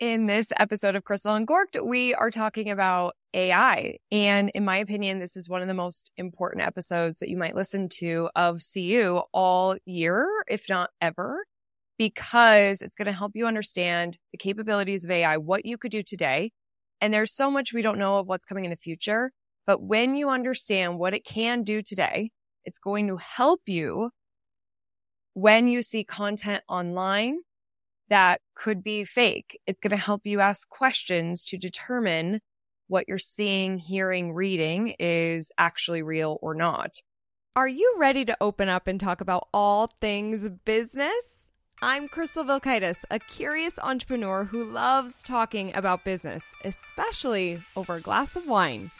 In this episode of Crystal Uncorked, we are talking about AI. And in my opinion, this is one of the most important episodes that you might listen to of CU all year, if not ever, because it's going to help you understand the capabilities of AI, what you could do today. And there's so much we don't know of what's coming in the future. But when you understand what it can do today, it's going to help you when you see content online that could be fake. It's going to help you ask questions to determine what you're seeing, hearing, reading is actually real or not. Are you ready to open up and talk about all things business? I'm Crystal Vilkaitis, a curious entrepreneur who loves talking about business, especially over a glass of wine.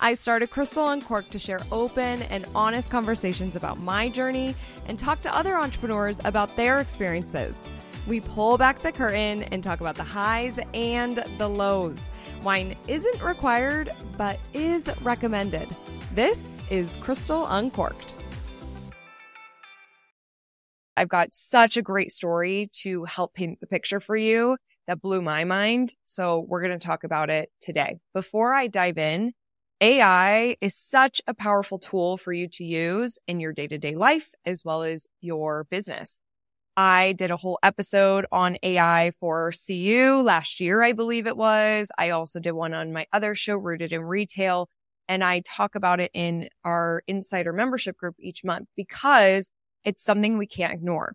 I started Crystal Uncorked to share open and honest conversations about my journey and talk to other entrepreneurs about their experiences. We pull back the curtain and talk about the highs and the lows. Wine isn't required, but is recommended. This is Crystal Uncorked. I've got such a great story to help paint the picture for you that blew my mind. So we're going to talk about it today. Before I dive in, AI is such a powerful tool for you to use in your day to day life as well as your business. I did a whole episode on AI for CU last year, I believe it was. I also did one on my other show, Rooted in Retail. And I talk about it in our insider membership group each month because it's something we can't ignore.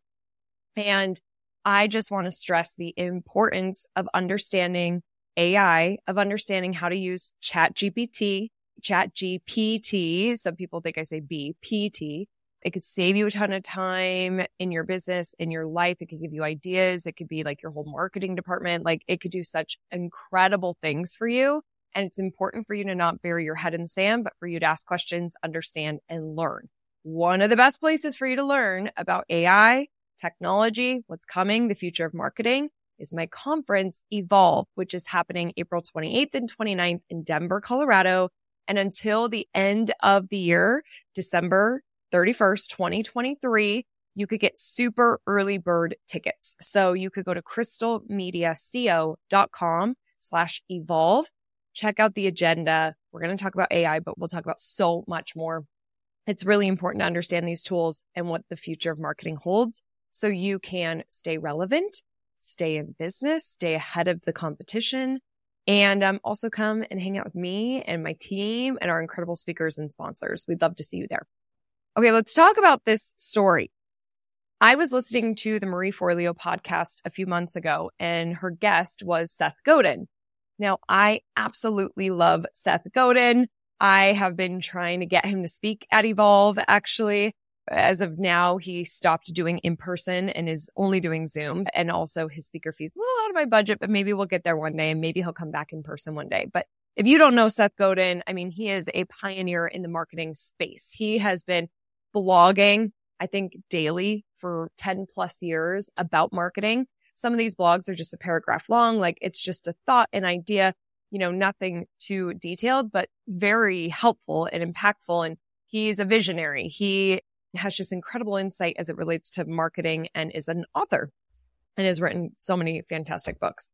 And I just want to stress the importance of understanding AI, of understanding how to use ChatGPT, chat GPT. Some people think I say BPT it could save you a ton of time in your business, in your life. It could give you ideas. It could be like your whole marketing department. Like it could do such incredible things for you. And it's important for you to not bury your head in sand, but for you to ask questions, understand and learn. One of the best places for you to learn about AI, technology, what's coming, the future of marketing is my conference Evolve, which is happening April 28th and 29th in Denver, Colorado. And until the end of the year, December 31st, 2023, you could get super early bird tickets. So you could go to crystalmediaco.com slash evolve. Check out the agenda. We're going to talk about AI, but we'll talk about so much more. It's really important to understand these tools and what the future of marketing holds so you can stay relevant, stay in business, stay ahead of the competition, and um, also come and hang out with me and my team and our incredible speakers and sponsors. We'd love to see you there. Okay, let's talk about this story. I was listening to the Marie Forleo podcast a few months ago, and her guest was Seth Godin. Now, I absolutely love Seth Godin. I have been trying to get him to speak at Evolve, actually. As of now, he stopped doing in person and is only doing Zoom. And also his speaker fees a little out of my budget, but maybe we'll get there one day and maybe he'll come back in person one day. But if you don't know Seth Godin, I mean, he is a pioneer in the marketing space. He has been blogging, I think daily for 10 plus years about marketing. Some of these blogs are just a paragraph long. Like it's just a thought, an idea, you know, nothing too detailed, but very helpful and impactful. And he's a visionary. He has just incredible insight as it relates to marketing and is an author and has written so many fantastic books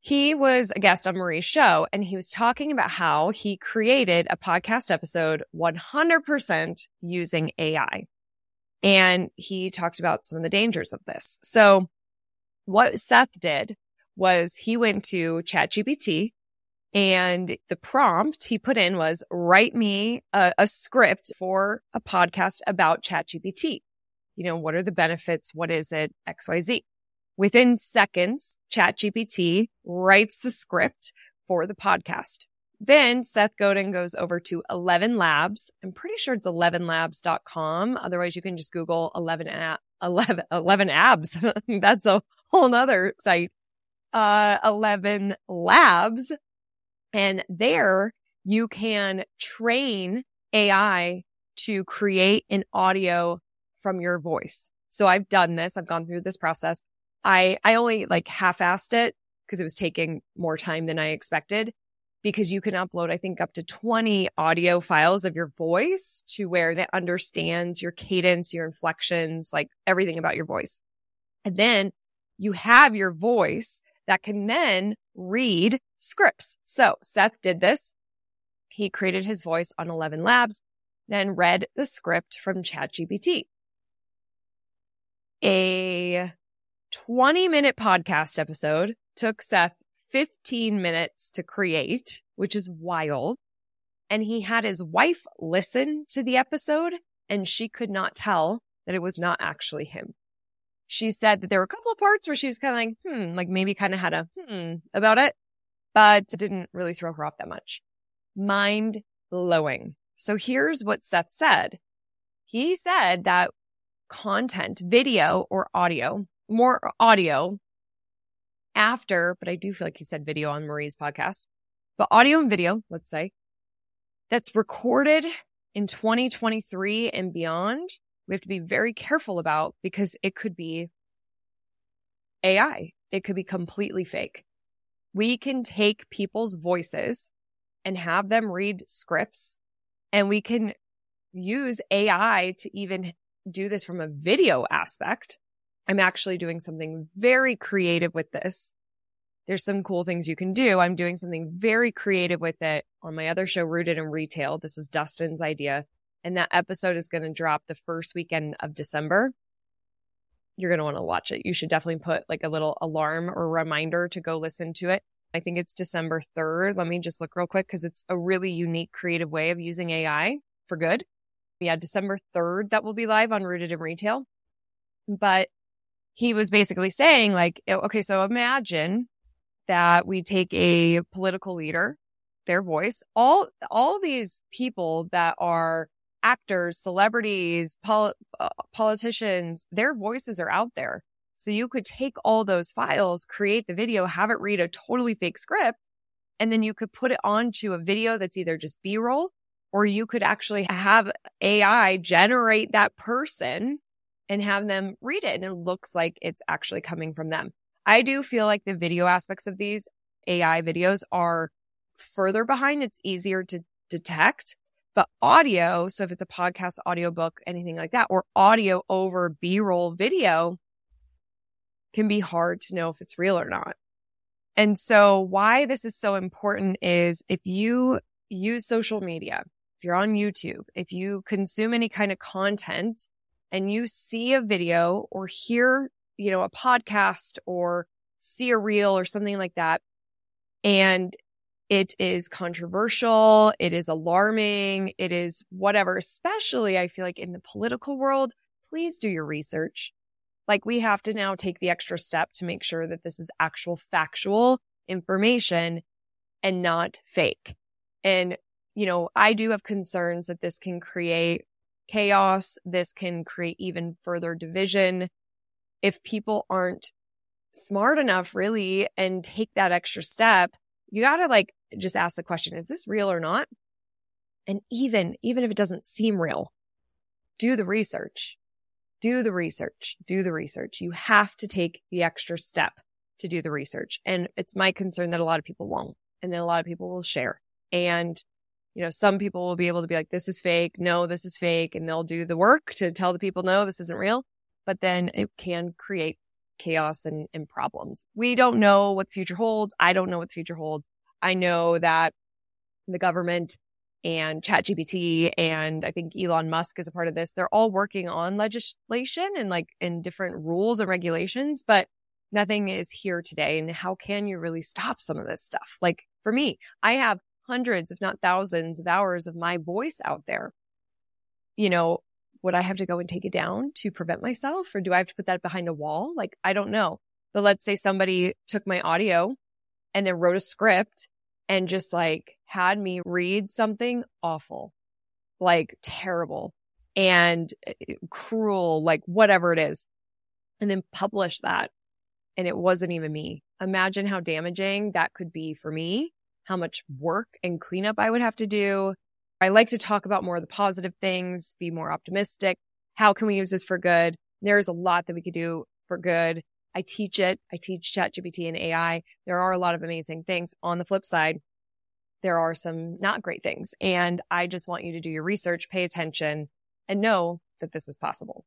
he was a guest on Marie's show and he was talking about how he created a podcast episode 100% using AI. And he talked about some of the dangers of this. So what Seth did was he went to ChatGPT and the prompt he put in was write me a, a script for a podcast about ChatGPT. You know, what are the benefits? What is it? XYZ. Within seconds, ChatGPT writes the script for the podcast. Then Seth Godin goes over to 11 Labs. I'm pretty sure it's 11labs.com. Otherwise, you can just Google 11, a- 11, 11 abs. That's a whole nother site. Uh, 11 Labs. And there you can train AI to create an audio from your voice. So I've done this. I've gone through this process. I, I only like half-assed it because it was taking more time than I expected because you can upload, I think up to 20 audio files of your voice to where it understands your cadence, your inflections, like everything about your voice. And then you have your voice that can then read scripts. So Seth did this. He created his voice on 11 labs, then read the script from ChatGPT. A 20 minute podcast episode took Seth 15 minutes to create, which is wild. And he had his wife listen to the episode and she could not tell that it was not actually him. She said that there were a couple of parts where she was kind of like, hmm, like maybe kind of had a hmm about it, but didn't really throw her off that much. Mind blowing. So here's what Seth said. He said that content, video or audio, more audio after, but I do feel like he said video on Marie's podcast, but audio and video, let's say, that's recorded in 2023 and beyond, we have to be very careful about because it could be AI. It could be completely fake. We can take people's voices and have them read scripts and we can use AI to even do this from a video aspect I'm actually doing something very creative with this. There's some cool things you can do. I'm doing something very creative with it on my other show, Rooted in Retail. This was Dustin's idea. And that episode is going to drop the first weekend of December. You're going to want to watch it. You should definitely put like a little alarm or reminder to go listen to it. I think it's December 3rd. Let me just look real quick because it's a really unique, creative way of using AI for good. Yeah, December 3rd, that will be live on Rooted in Retail. But he was basically saying like, okay, so imagine that we take a political leader, their voice, all, all these people that are actors, celebrities, pol- uh, politicians, their voices are out there. So you could take all those files, create the video, have it read a totally fake script, and then you could put it onto a video that's either just B roll or you could actually have AI generate that person and have them read it. And it looks like it's actually coming from them. I do feel like the video aspects of these AI videos are further behind. It's easier to detect, but audio. So if it's a podcast, audiobook, anything like that, or audio over B roll video can be hard to know if it's real or not. And so why this is so important is if you use social media, if you're on YouTube, if you consume any kind of content and you see a video or hear, you know, a podcast or see a reel or something like that, and it is controversial, it is alarming, it is whatever, especially I feel like in the political world, please do your research. Like we have to now take the extra step to make sure that this is actual factual information and not fake. And, you know, I do have concerns that this can create chaos. This can create even further division. If people aren't smart enough really and take that extra step, you got to like just ask the question, is this real or not? And even, even if it doesn't seem real, do the research, do the research, do the research. You have to take the extra step to do the research. And it's my concern that a lot of people won't. And then a lot of people will share. And you know, some people will be able to be like, this is fake. No, this is fake. And they'll do the work to tell the people, no, this isn't real. But then it can create chaos and, and problems. We don't know what the future holds. I don't know what the future holds. I know that the government and ChatGPT and I think Elon Musk is a part of this. They're all working on legislation and like in different rules and regulations, but nothing is here today. And how can you really stop some of this stuff? Like for me, I have hundreds, if not thousands of hours of my voice out there. You know, would I have to go and take it down to prevent myself or do I have to put that behind a wall? Like, I don't know. But let's say somebody took my audio and then wrote a script and just like had me read something awful, like terrible and eh, cruel, like whatever it is, and then publish that. And it wasn't even me. Imagine how damaging that could be for me how much work and cleanup I would have to do. I like to talk about more of the positive things, be more optimistic. How can we use this for good? There's a lot that we could do for good. I teach it. I teach ChatGPT and AI. There are a lot of amazing things. On the flip side, there are some not great things. And I just want you to do your research, pay attention and know that this is possible.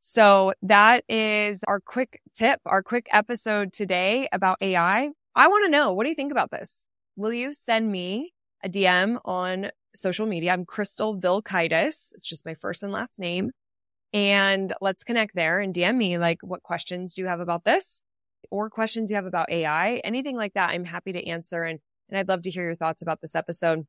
So that is our quick tip, our quick episode today about AI. I want to know, what do you think about this? Will you send me a DM on social media? I'm Crystal Vilkaitis. It's just my first and last name. And let's connect there and DM me like, what questions do you have about this? Or questions you have about AI, anything like that. I'm happy to answer. And, and I'd love to hear your thoughts about this episode.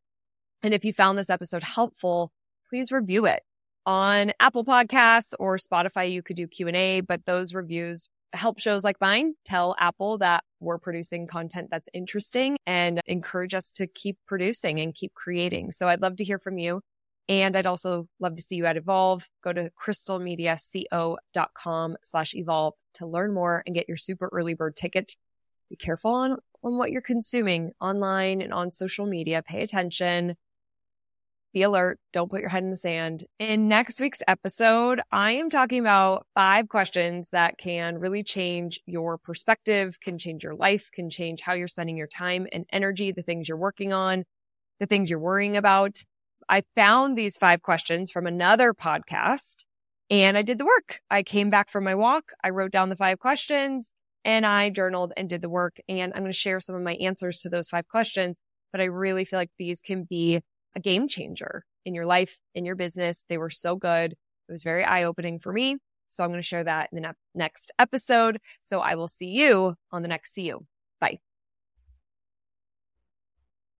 And if you found this episode helpful, please review it on Apple Podcasts or Spotify. You could do Q and A, but those reviews help shows like mine tell Apple that we're producing content that's interesting and encourage us to keep producing and keep creating. So I'd love to hear from you. And I'd also love to see you at Evolve. Go to crystalmediaco.com slash evolve to learn more and get your super early bird ticket. Be careful on, on what you're consuming online and on social media. Pay attention be alert. Don't put your head in the sand. In next week's episode, I am talking about five questions that can really change your perspective, can change your life, can change how you're spending your time and energy, the things you're working on, the things you're worrying about. I found these five questions from another podcast and I did the work. I came back from my walk. I wrote down the five questions and I journaled and did the work. And I'm going to share some of my answers to those five questions. But I really feel like these can be a game changer in your life, in your business. They were so good. It was very eye opening for me. So I'm going to share that in the ne- next episode. So I will see you on the next See You. Bye.